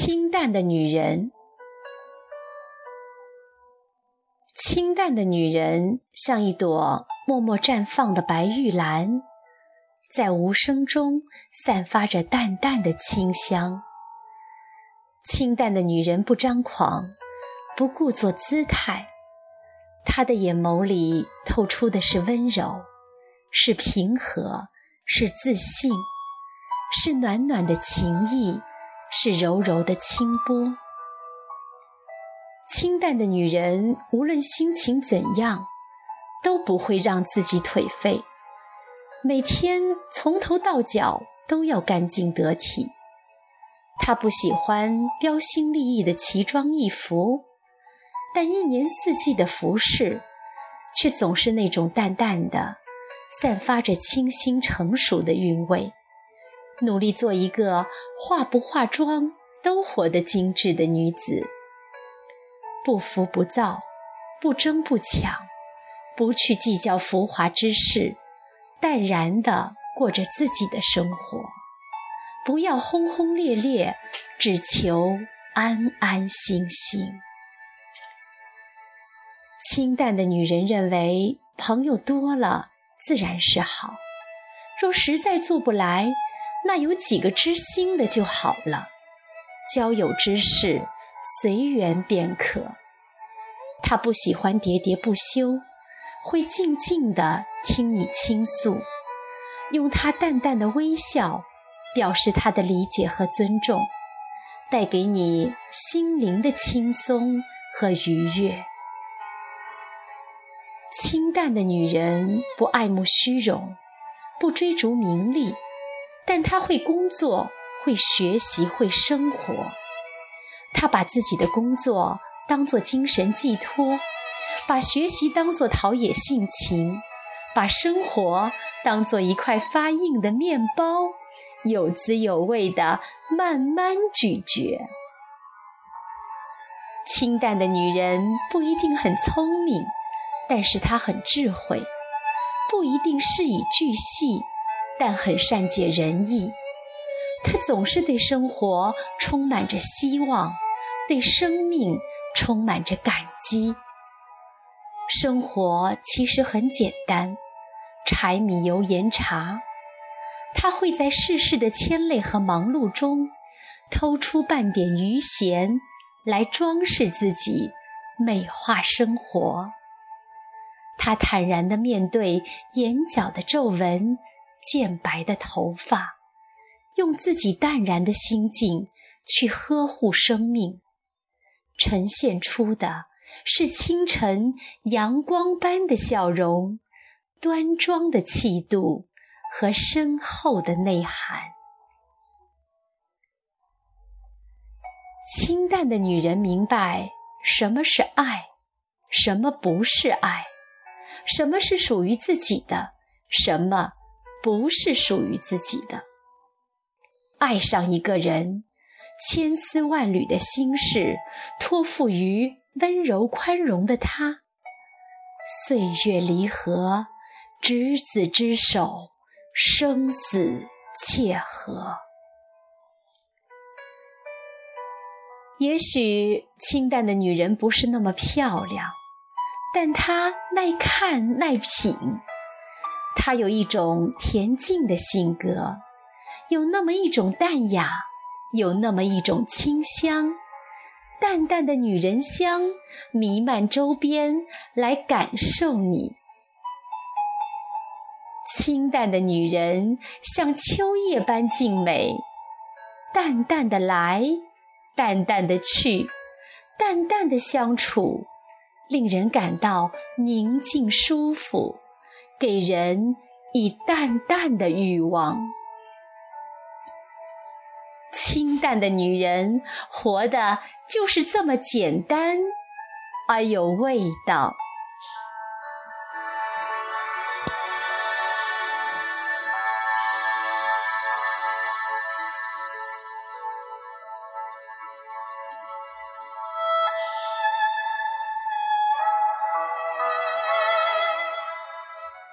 清淡的女人，清淡的女人像一朵默默绽放的白玉兰，在无声中散发着淡淡的清香。清淡的女人不张狂，不故作姿态，她的眼眸里透出的是温柔，是平和，是自信，是暖暖的情意。是柔柔的清波。清淡的女人，无论心情怎样，都不会让自己颓废。每天从头到脚都要干净得体。她不喜欢标新立异的奇装异服，但一年四季的服饰，却总是那种淡淡的，散发着清新成熟的韵味。努力做一个化不化妆都活得精致的女子，不浮不躁，不争不抢，不去计较浮华之事，淡然地过着自己的生活。不要轰轰烈烈，只求安安心心。清淡的女人认为，朋友多了自然是好，若实在做不来。那有几个知心的就好了，交友之事随缘便可。他不喜欢喋喋不休，会静静的听你倾诉，用他淡淡的微笑表示他的理解和尊重，带给你心灵的轻松和愉悦。清淡的女人不爱慕虚荣，不追逐名利。但他会工作，会学习，会生活。他把自己的工作当做精神寄托，把学习当做陶冶性情，把生活当做一块发硬的面包，有滋有味的慢慢咀嚼。清淡的女人不一定很聪明，但是她很智慧；不一定事以巨细。但很善解人意，他总是对生活充满着希望，对生命充满着感激。生活其实很简单，柴米油盐茶。他会在世事的牵累和忙碌中，偷出半点余闲来装饰自己，美化生活。他坦然地面对眼角的皱纹。渐白的头发，用自己淡然的心境去呵护生命，呈现出的是清晨阳光般的笑容、端庄的气度和深厚的内涵。清淡的女人明白什么是爱，什么不是爱，什么是属于自己的，什么。不是属于自己的。爱上一个人，千丝万缕的心事托付于温柔宽容的他，岁月离合，执子之手，生死契合。也许清淡的女人不是那么漂亮，但她耐看耐品。她有一种恬静的性格，有那么一种淡雅，有那么一种清香，淡淡的女人香弥漫周边，来感受你。清淡的女人像秋叶般静美，淡淡的来，淡淡的去，淡淡的相处，令人感到宁静舒服。给人以淡淡的欲望，清淡的女人活的就是这么简单而有味道。